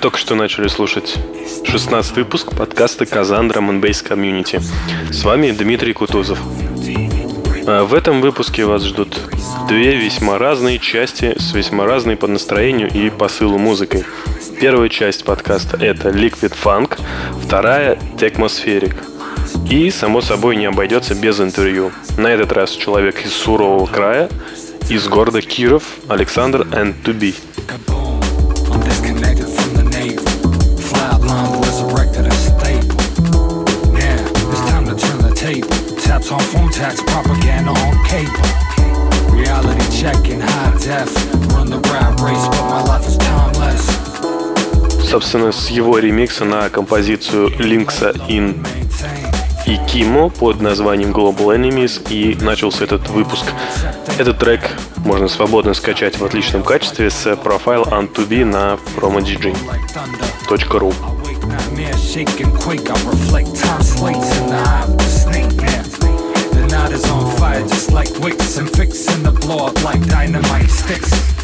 только что начали слушать 16 выпуск подкаста «Kazan Drum and Bass Community». С вами Дмитрий Кутузов. А в этом выпуске вас ждут две весьма разные части с весьма разной по настроению и посылу музыкой. Первая часть подкаста — это Liquid Funk, вторая — Techmospheric. И, само собой, не обойдется без интервью. На этот раз человек из сурового края, из города Киров, Александр N2B. Tax, propaganda on cable. Reality checking, high def. Run the rap race, but my life is timeless. Собственно, с его ремикса на композицию Linksa in и Кимо под названием Global Enemies и начался этот выпуск. Этот трек можно свободно скачать в отличном качестве с профайл On2B на promodj.ru. Is on fire just like wicks and fixing the blow up like dynamite sticks.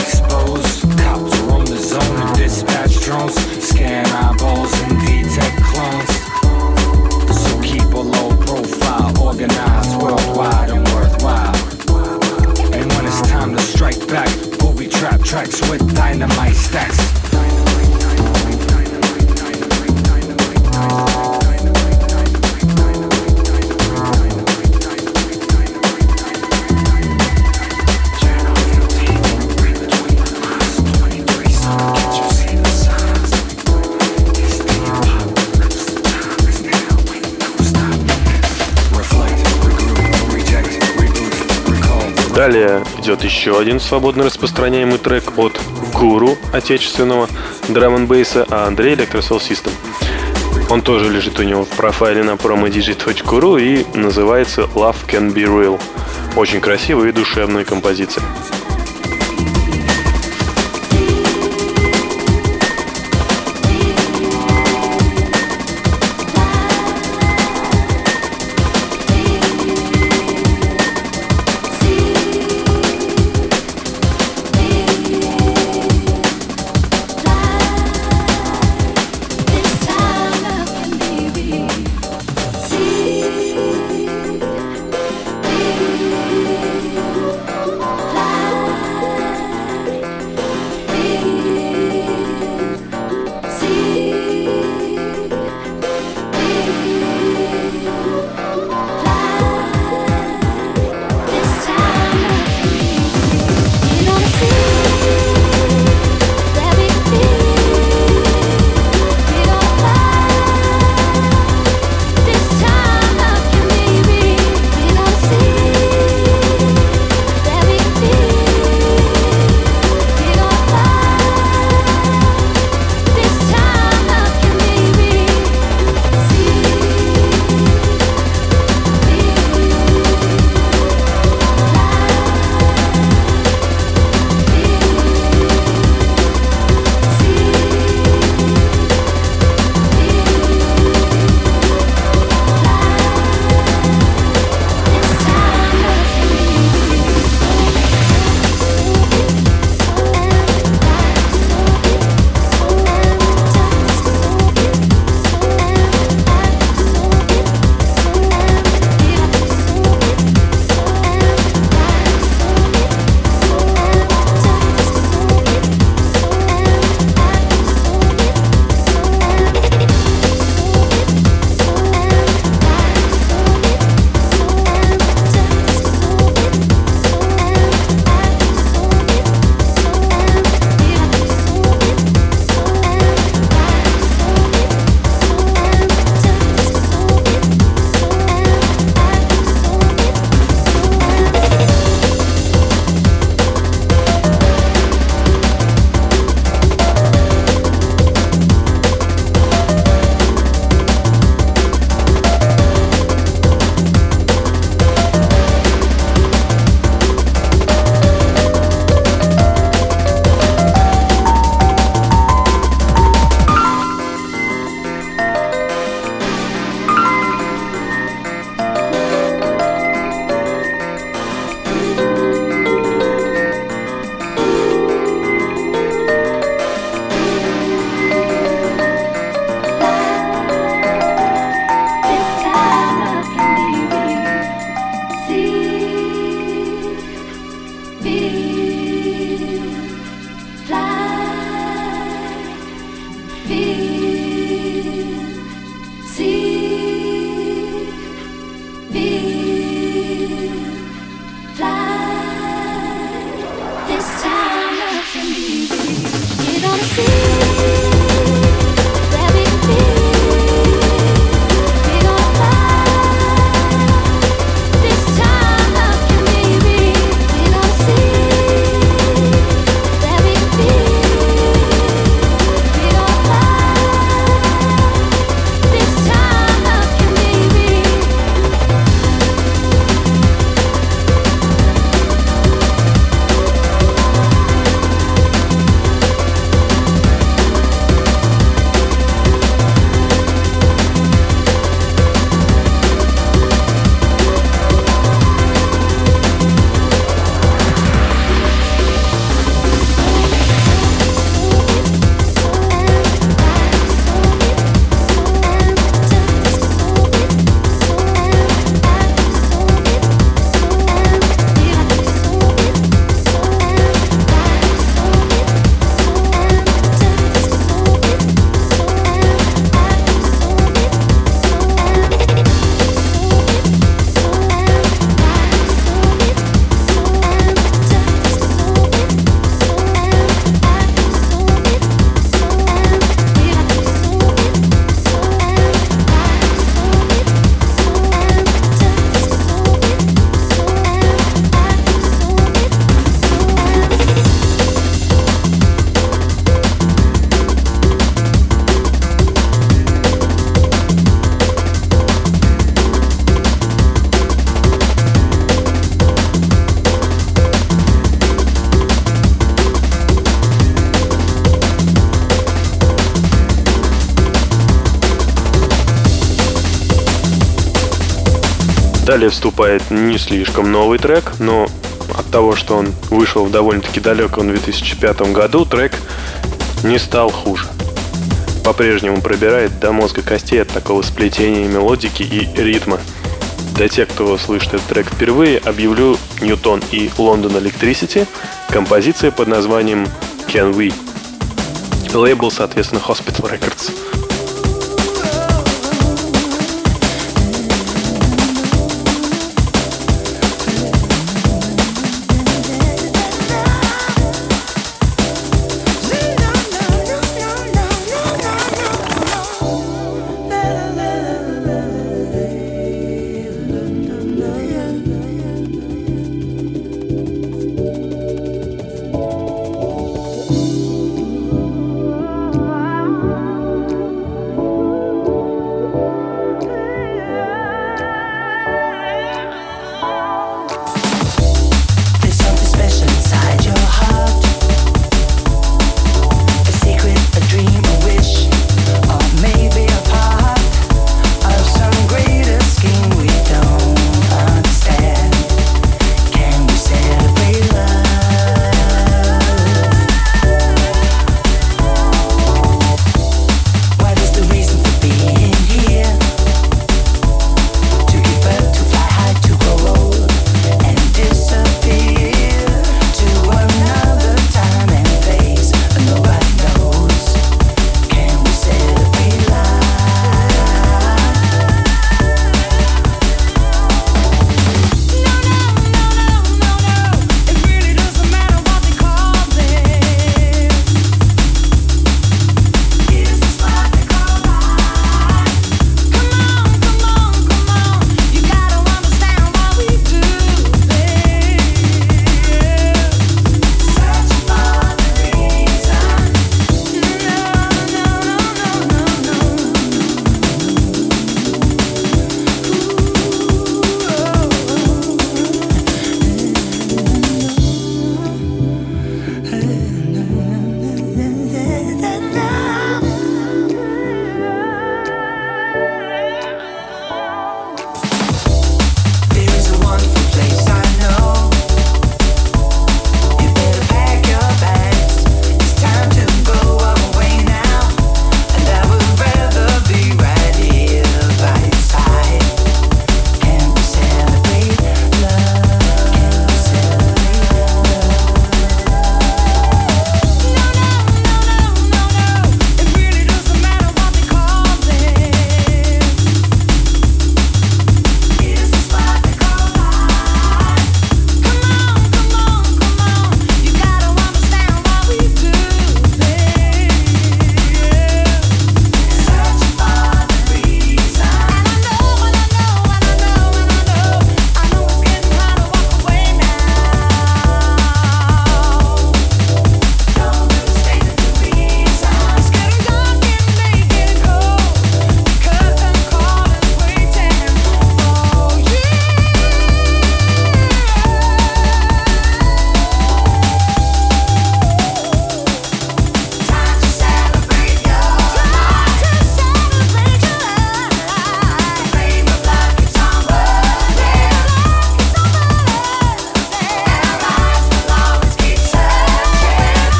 exposed. Далее идет еще один свободно распространяемый трек от Гуру отечественного драм н бейса, а Андрей Electrosol System. Он тоже лежит у него в профайле на promodigi.ru и называется Love Can Be Real. Очень красивая и душевная композиция. Далее вступает не слишком новый трек, но от того, что он вышел в довольно-таки далеком 2005 году, трек не стал хуже. По-прежнему пробирает до мозга костей от такого сплетения мелодики и ритма. Для тех, кто слышит этот трек впервые, объявлю Ньютон и London Electricity, композиция под названием Can We. Лейбл, соответственно, Hospital Records.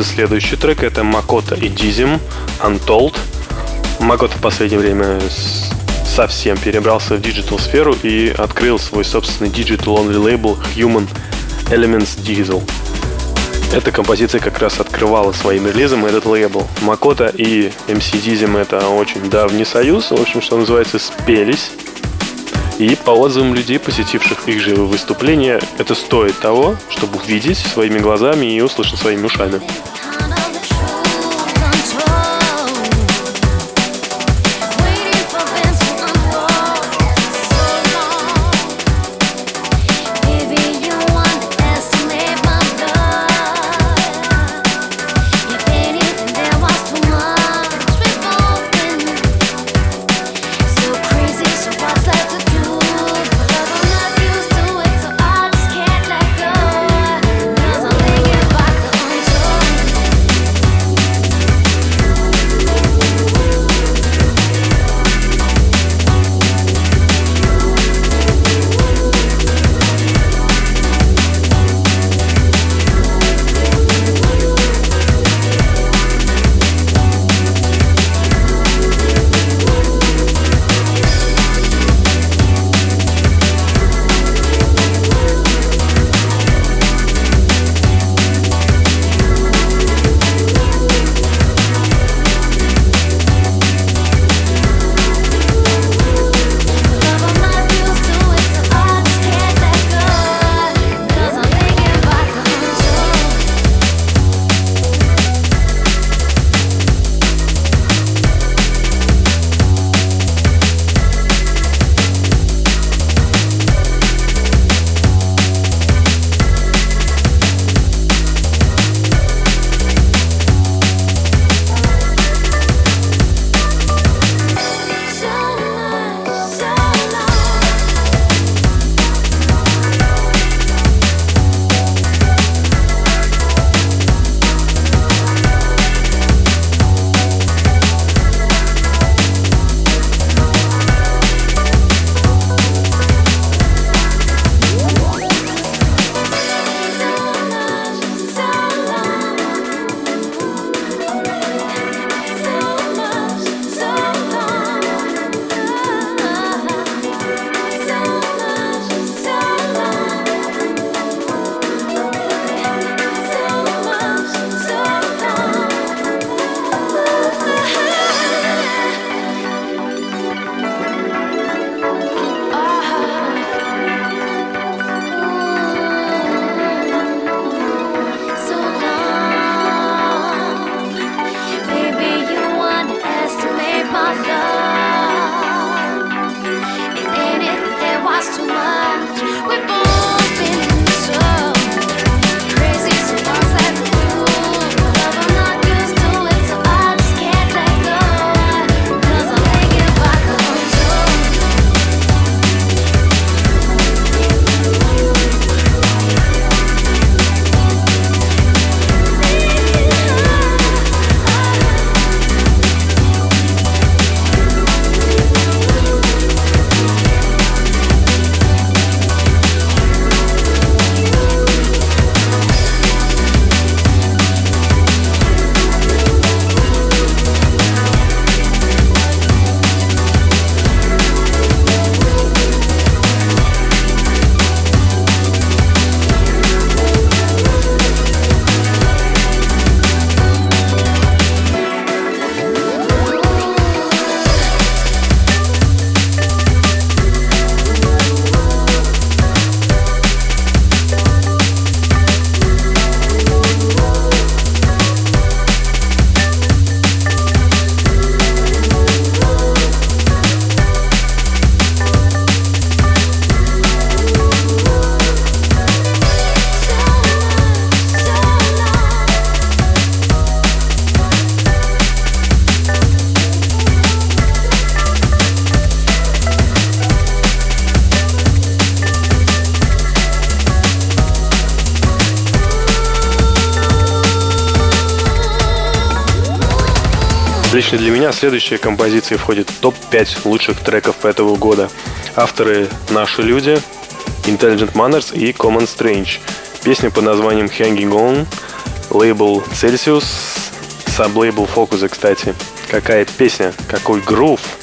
Вливается следующий трек. Это Makoto и Deeizm Untold. Makoto в последнее время совсем перебрался в digital сферу и открыл свой собственный digital only лейбл Human Elements Digital. Эта композиция как раз открывала своим релизом этот лейбл. Makoto и MC Deeizm это очень давний союз, в общем, что называется, спелись. И по отзывам людей, посетивших их живые выступления, это стоит того, чтобы увидеть своими глазами и услышать своими ушами. Меня следующая композиция входит в топ-5 лучших треков этого года. Авторы «Наши люди», Intelligent Manners и Common Strange. Песня под названием Hanging On, лейбл Celsius, саблейбл Focus, кстати. Какая песня, какой грув –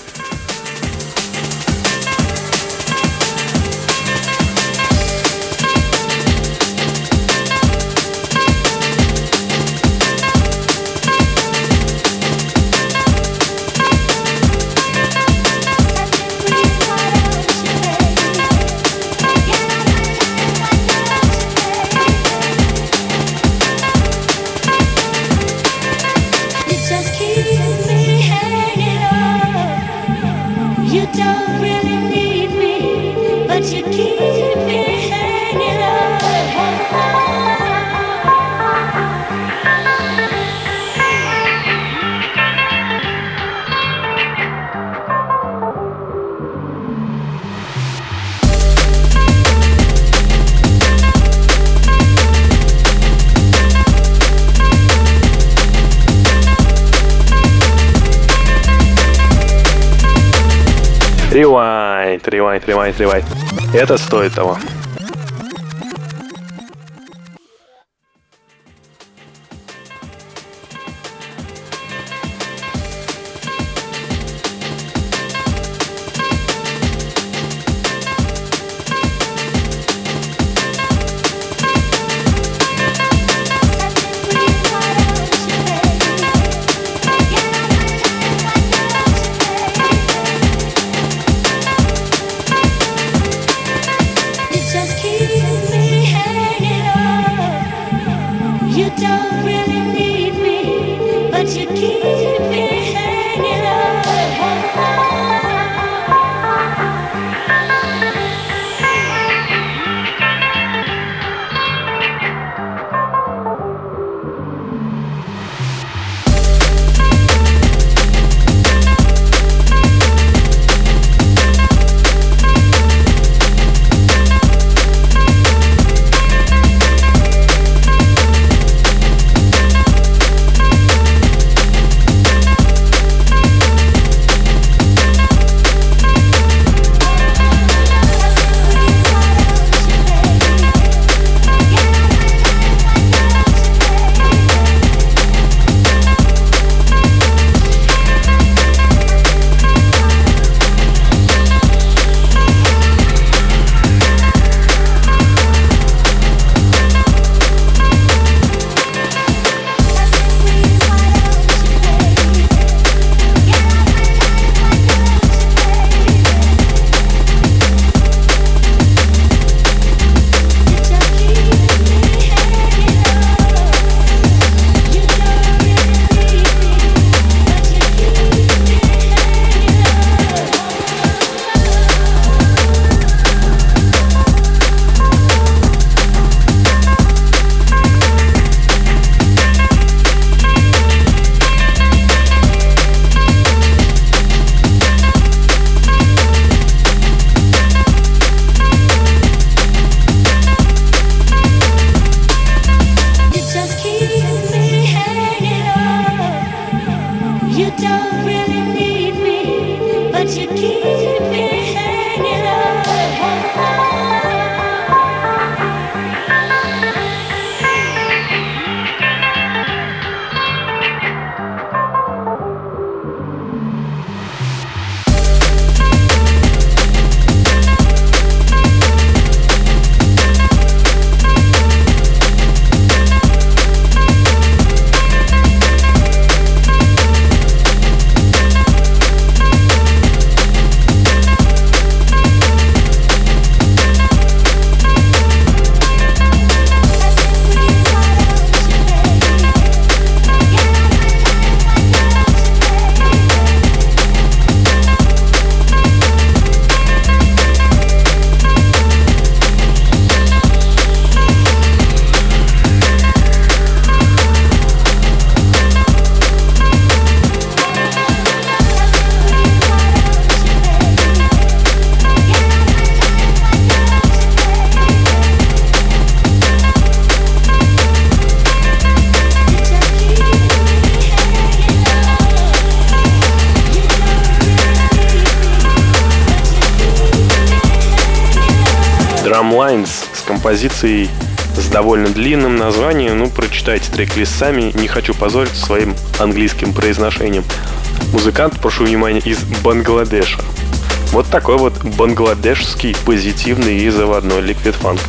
Ревайт, ревайт, ревайт. Это стоит того. Композицией с довольно длинным названием. Ну, прочитайте трек-лист сами. Не хочу позориться своим английским произношением. Музыкант, прошу внимания, из Бангладеша. Вот такой вот бангладешский позитивный и заводной ликвид фанк.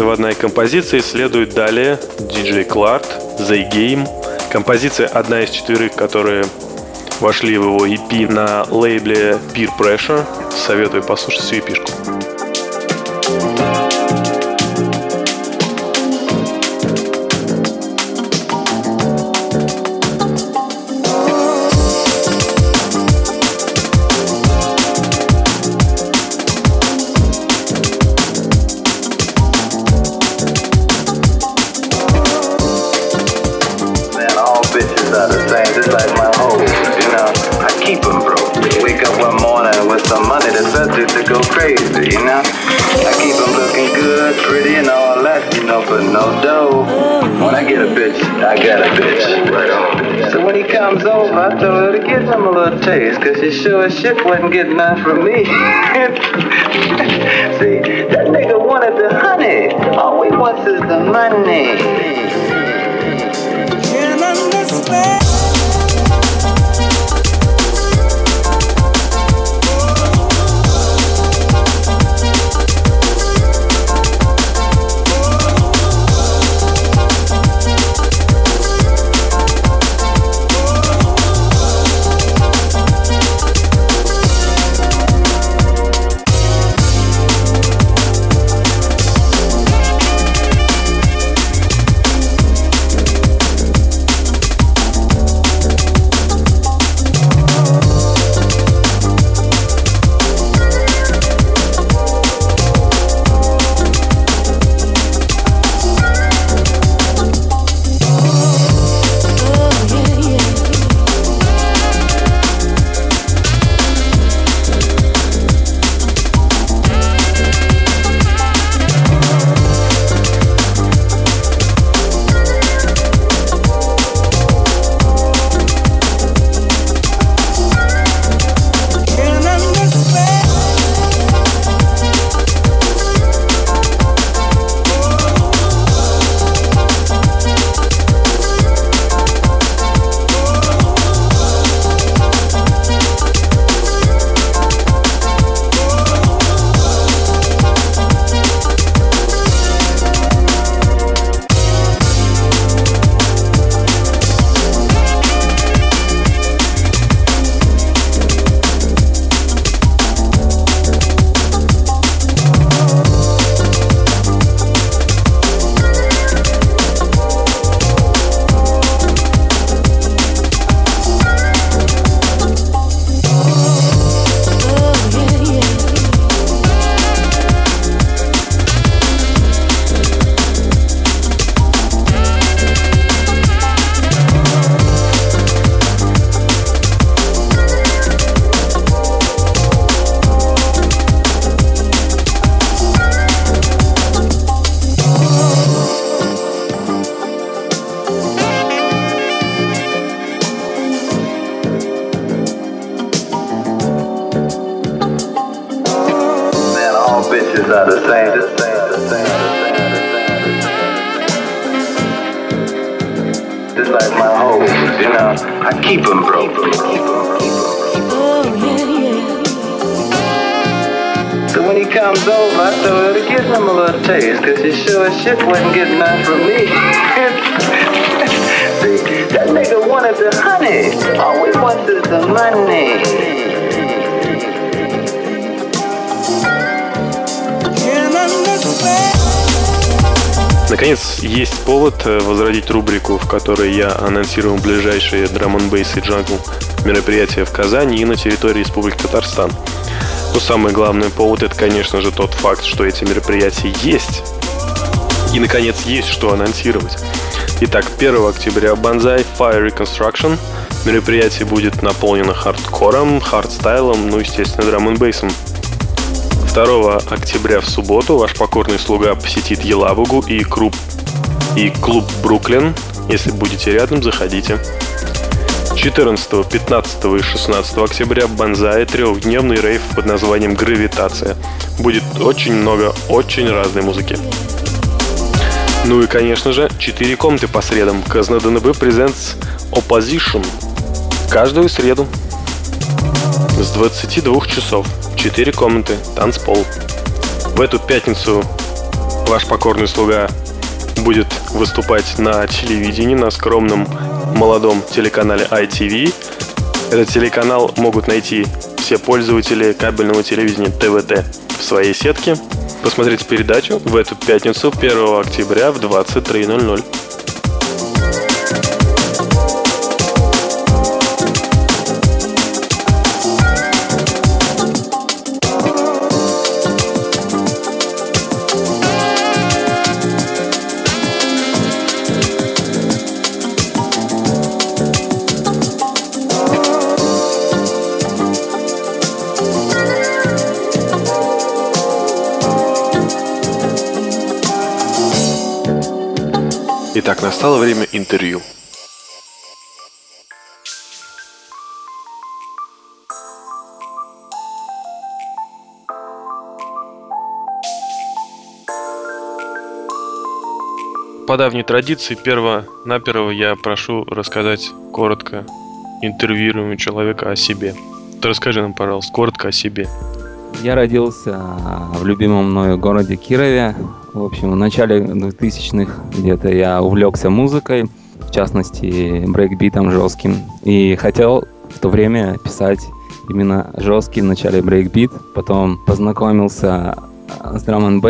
Заводная композиция следует далее DJ Clark, The Game. Композиция одна из четверых, которые вошли в его EP на лейбле Peer Pressure. Советую послушать всю EP-шку. Sure as shit wasn't getting none from me. See, that nigga wanted the honey. All he wants is the money. Которой я анонсировал ближайшие драм-н-бейс и джангл мероприятия в Казани и на территории Республики Татарстан. Но самый главный повод это, конечно же, тот факт, что эти мероприятия есть. И, наконец, есть что анонсировать. Итак, 1 октября Banzai Fire Reconstruction. Мероприятие будет наполнено хардкором, хардстайлом, ну, естественно, драм-н-бейсом 2 октября в субботу ваш покорный слуга посетит Елабугу и клуб, и клуб Бруклин если будете рядом, заходите. 14, 15 и 16 октября в Банзае трехдневный рейв под названием «Гравитация». Будет очень много очень разной музыки. Ну и, конечно же, 4 комнаты по средам. Казна ДНБ Presents Opposition. Каждую среду. С 22 часов. 4 комнаты. Танцпол. В эту пятницу ваш покорный слуга будет выступать на телевидении, на скромном молодом телеканале ITV. Этот телеканал могут найти все пользователи кабельного телевидения ТВТ в своей сетке. Посмотрите передачу в эту пятницу, 1 октября в 23.00. Итак, настало время интервью. По давней традиции, перво-наперво я прошу рассказать коротко интервьюируемого человека о себе. Ты расскажи нам, пожалуйста, коротко о себе. Я родился в любимом мною городе Кирове. В общем, в начале 2000-х где-то я увлекся музыкой, в частности, брейкбитом жестким. И хотел в то время писать именно жесткий в начале брейкбит. Потом познакомился с драм-н-бейсом,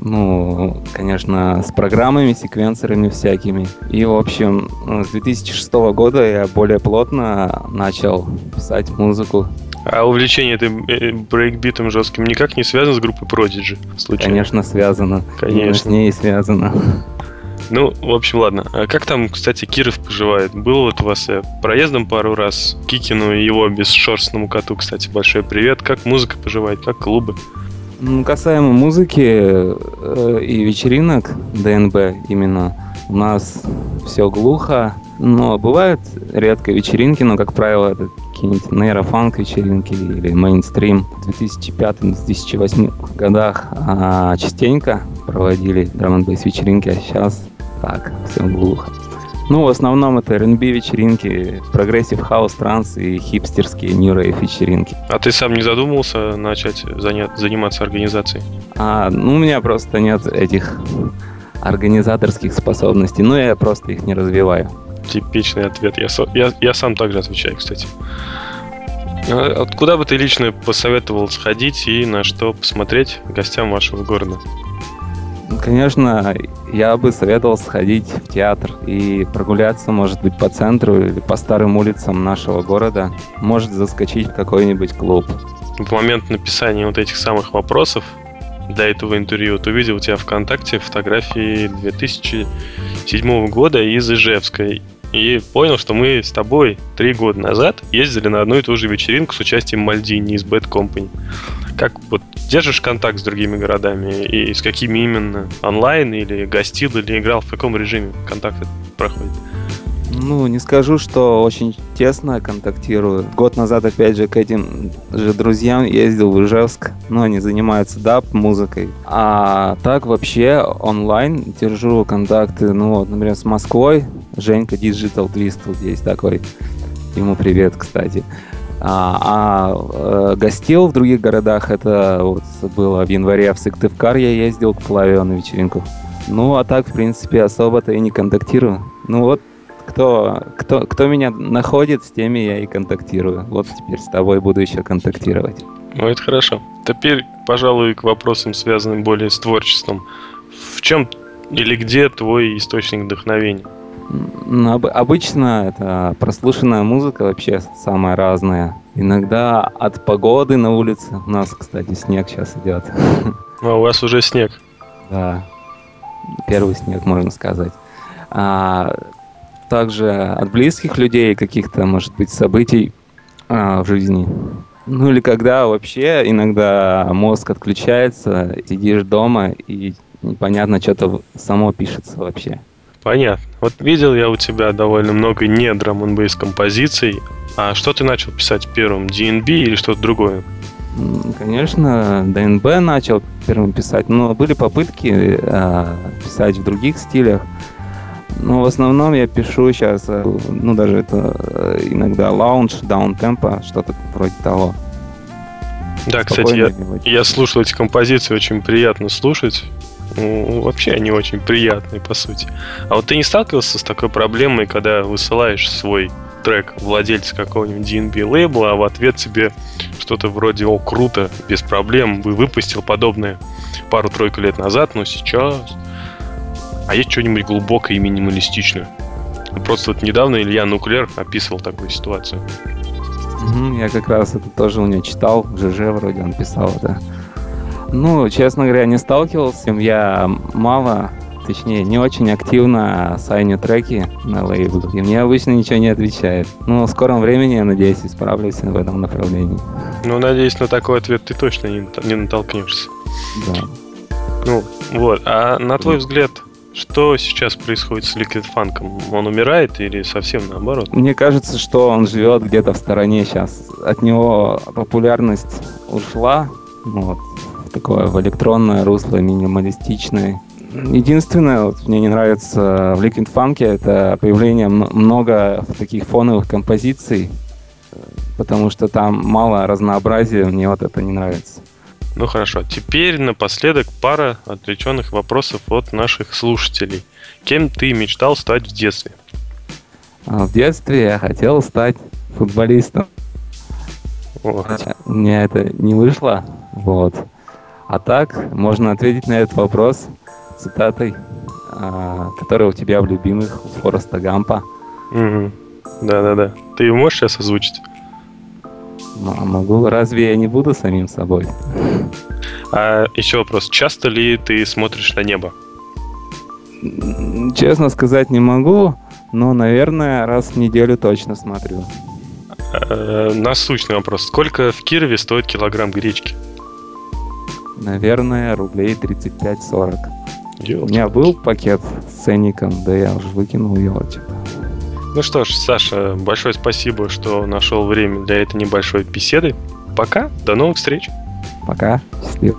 ну, конечно, с программами, секвенсорами всякими. И, в общем, с 2006 года я более плотно начал писать музыку. А увлечение этим э, брейкбитом жестким никак не связано с группой Prodigy? Случайно? Конечно, связано. Конечно. с ней связано. Ну, в общем, ладно. А как там, кстати, Киров поживает? Был вот у вас я проездом пару раз. Кикину и его бесшерстному коту, кстати, большой привет. Как музыка поживает? Как клубы? Ну, касаемо музыки э, и вечеринок ДНБ именно, у нас все глухо. Но бывают редко вечеринки, но, как правило, это какие-нибудь нейрофанк вечеринки или мейнстрим. В 2005-2008 годах а, частенько проводили драм вечеринки, а сейчас так, все глухо. Ну, в основном это R&B вечеринки, progressive house, транс и хипстерские new rave вечеринки. А ты сам не задумывался начать заня- заниматься организацией? А, ну, у меня просто нет этих организаторских способностей, ну, я просто их не развиваю типичный ответ. Я, я, я сам также отвечаю, кстати. А куда бы ты лично посоветовал сходить и на что посмотреть гостям вашего города? Конечно, я бы советовал сходить в театр и прогуляться, может быть, по центру или по старым улицам нашего города. Может заскочить в какой-нибудь клуб. В момент написания вот этих самых вопросов для этого интервью, вот увидел у тебя ВКонтакте фотографии 2007 года из Ижевска и понял, что мы с тобой три года назад ездили на одну и ту же вечеринку с участием Мальдини из Bad Company. Как вот держишь контакт с другими городами и с какими именно? Онлайн или гостил, или играл? В каком режиме контакт проходит? Ну, не скажу, что очень тесно контактирую. Год назад, опять же, к этим же друзьям ездил в Ижевск. Ну, они занимаются даб-музыкой. А так вообще онлайн держу контакты, ну, вот, например, с Москвой. Женька Digital Twist вот есть такой. Ему привет, кстати. А, а э, гостил в других городах, это вот было в январе в Сыктывкар я ездил к Плаве на вечеринку. Ну, а так, в принципе, особо-то и не контактирую. Ну вот, кто, кто, кто меня находит, с теми я и контактирую. Вот теперь с тобой буду еще контактировать. Ну, это хорошо. Теперь, пожалуй, к вопросам, связанным более с творчеством. В чем или где твой источник вдохновения? Ну, об, обычно это прослушанная музыка вообще самая разная. Иногда от погоды на улице. У нас, кстати, снег сейчас идет. А у вас уже снег? Да. Первый снег, можно сказать. А, также от близких людей, каких-то, может быть, событий а, в жизни. Ну или когда вообще иногда мозг отключается, сидишь дома и непонятно, что-то само пишется вообще. Понятно. Вот видел я у тебя довольно много не драм н композиций. А что ты начал писать первым? DNB или что-то другое? Конечно, ДНБ начал первым писать, но были попытки э, писать в других стилях. Ну, в основном я пишу сейчас, э, ну, даже это э, иногда лаунж, даунтемпо, что-то вроде того. Да, кстати, я, я слушал эти композиции, очень приятно слушать. ну, вообще они очень приятные, по сути. А вот ты не сталкивался с такой проблемой, когда высылаешь свой трек владельца какого-нибудь DNB лейбла, а в ответ тебе что-то вроде «О, круто, без проблем, вы выпустил подобное пару-тройку лет назад, но сейчас...» А есть что-нибудь глубокое и минималистичное? Просто вот недавно Илья Нуклер описывал такую ситуацию. Я как раз это тоже у него читал, в ЖЖ вроде он писал это. Ну, честно говоря, не сталкивался. Я мало, точнее, не очень активно сайню треки на лейбл. И мне обычно ничего не отвечает. Но в скором времени, я надеюсь, исправлюсь в этом направлении. Ну, надеюсь, на такой ответ ты точно не, не натолкнешься. Да. Ну, вот. А на твой взгляд, что сейчас происходит с Liquid Funk? Он умирает или совсем наоборот? Мне кажется, что он живет где-то в стороне сейчас. От него популярность ушла. Вот, такое в электронное русло, минималистичное. Единственное, вот, мне не нравится в Liquid Funk, это появление много таких фоновых композиций, потому что там мало разнообразия, мне вот это не нравится. Ну хорошо, теперь напоследок пара отвлеченных вопросов от наших слушателей. Кем ты мечтал стать в детстве? А, в детстве я хотел стать футболистом. О. У меня это не вышло, вот. А так, можно ответить на этот вопрос цитатой, а, которая у тебя в любимых у Фореста Гампа. Угу. Да-да-да. Ты ее можешь сейчас озвучить? Могу. Разве я не буду самим собой? А еще вопрос. Часто ли ты смотришь на небо? Честно сказать не могу, но, наверное, раз в неделю точно смотрю. А, насущный вопрос. Сколько в Кирове стоит килограмм гречки? наверное, рублей 35-40. У меня был пакет с ценником, да я уже выкинул его, типа. Ну что ж, Саша, большое спасибо, что нашел время для этой небольшой беседы. Пока, до новых встреч. Пока, счастливо.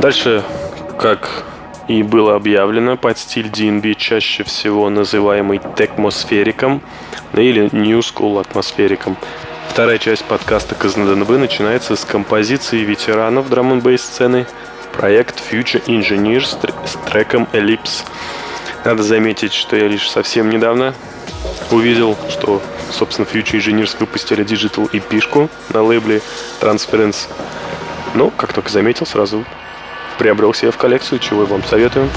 Дальше, как и было объявлено, под стиль DNB чаще всего называемый текмосфериком или New School атмосфериком. Вторая часть подкаста КЗНДНБ начинается с композиции ветеранов драм н сцены проект Future Engineers с треком Ellipse. Надо заметить, что я лишь совсем недавно увидел, что, собственно, Future Engineers выпустили Digital EP-шку на лейбле Transference. Ну, как только заметил, сразу приобрел себе в коллекцию, чего я вам советую.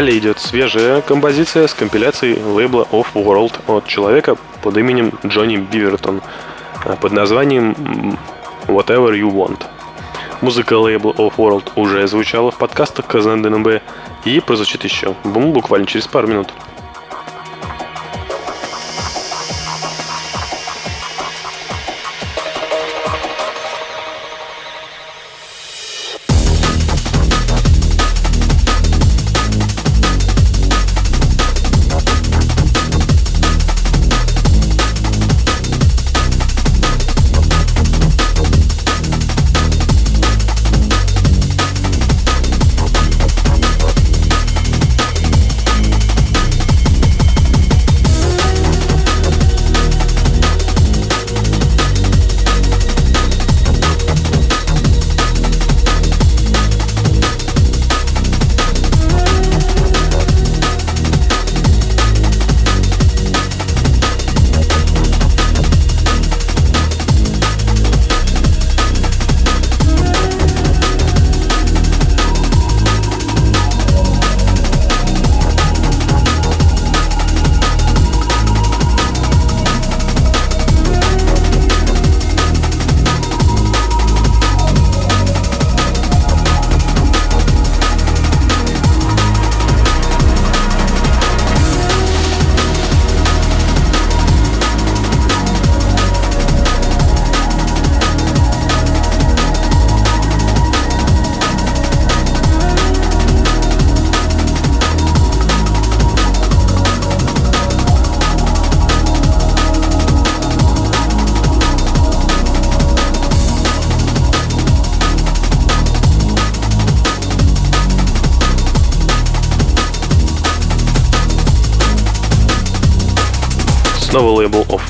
Далее идет свежая композиция с компиляцией лейбла Off World от человека под именем Джонни Бивертон э, под названием Whatever You Want. Музыка лейбла Off World уже звучала в подкастах Казан ДНБ и прозвучит еще, буквально через пару минут.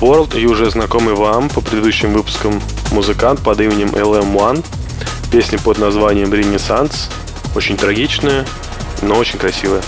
World и уже знакомый вам по предыдущим выпускам музыкант под именем LM1. Песня под названием Renaissance. Очень трагичная, но очень красивая.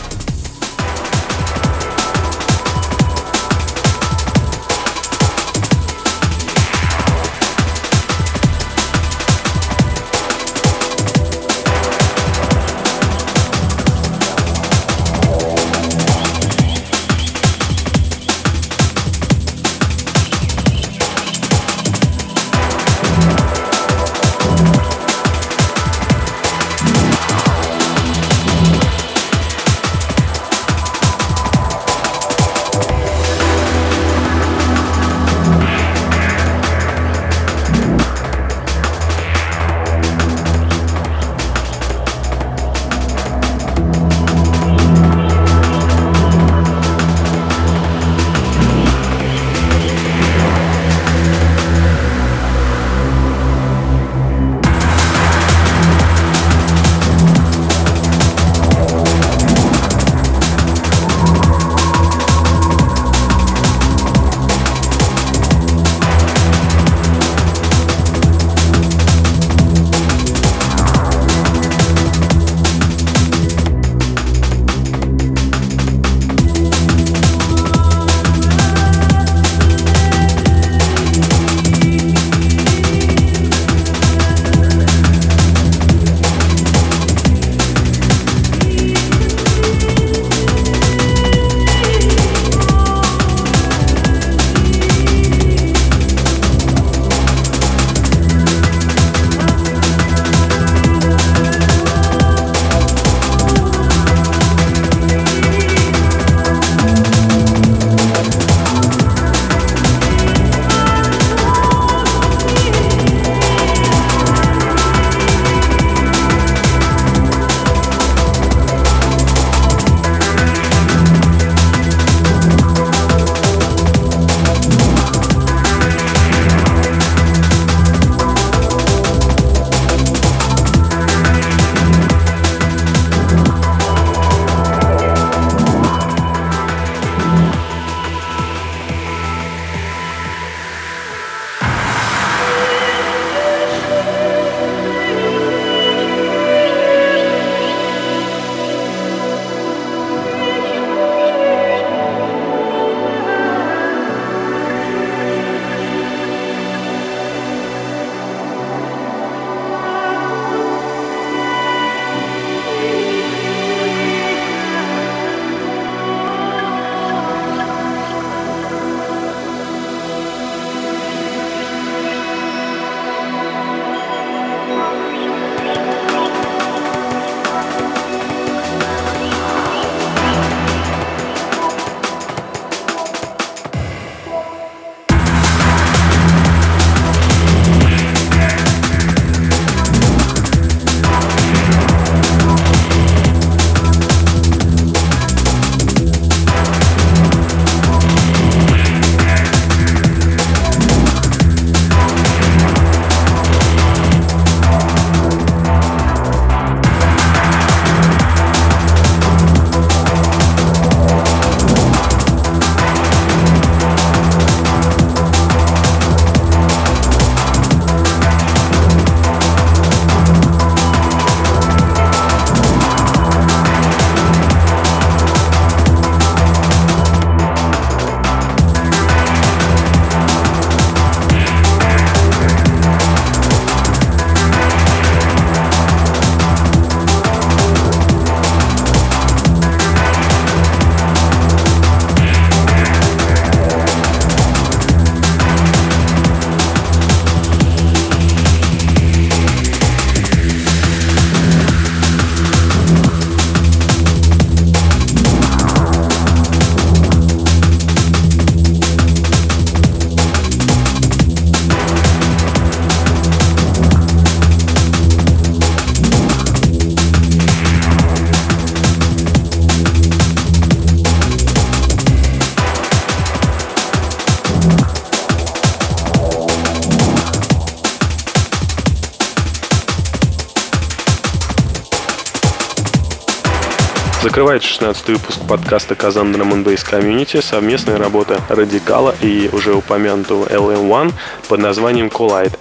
Закрывает 16 выпуск подкаста Kazan Drum and Bass Community совместная работа Радикала и уже упомянутого LM1 под названием Collide.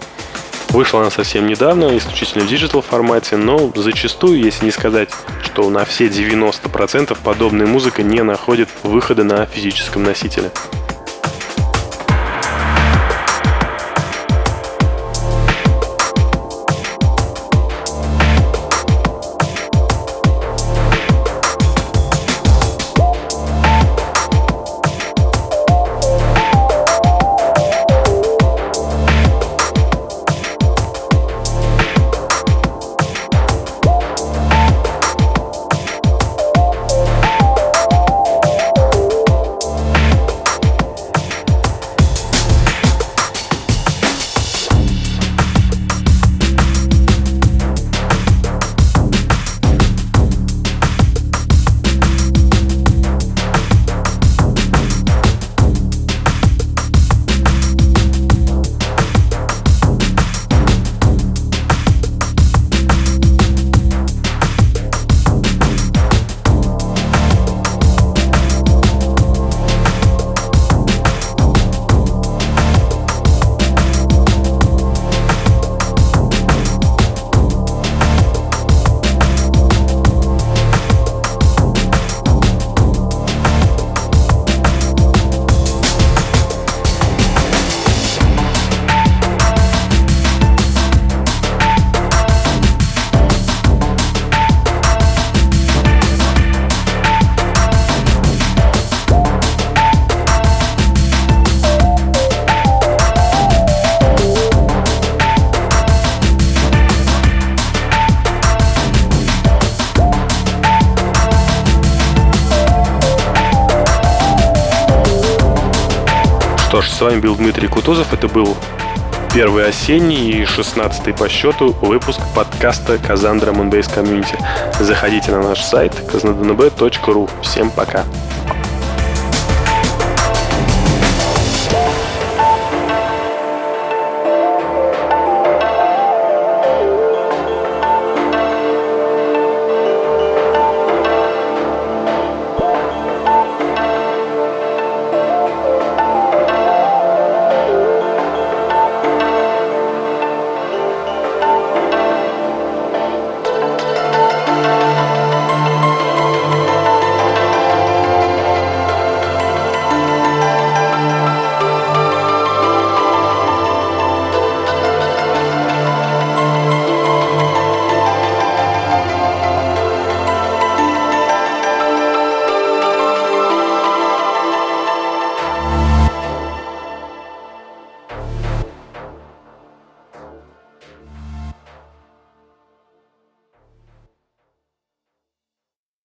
Вышла она совсем недавно, исключительно в digital формате, но зачастую, если не сказать, что на все 90% подобная музыка не находит выхода на физическом носителе. Был Дмитрий Кутузов. Это был первый осенний и шестнадцатый по счету выпуск подкаста Казандра Moonbase Community. Заходите на наш сайт kaznadnb.ru. Всем пока!